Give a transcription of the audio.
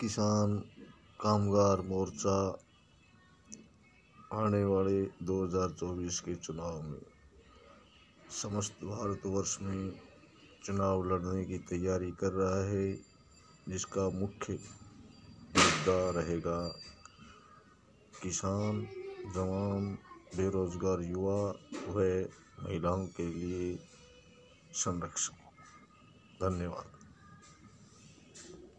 किसान, कामगार मोर्चा, आने वाले 2024 के चुनाव में। समस्त भारतवर्ष में चुनाव लड़ने की तैयारी कर रहा है, जिसका मुख्य मुद्दा रहेगा किसान, जवान, बेरोजगार युवा व महिलाओं के लिए संरक्षण। धन्यवाद।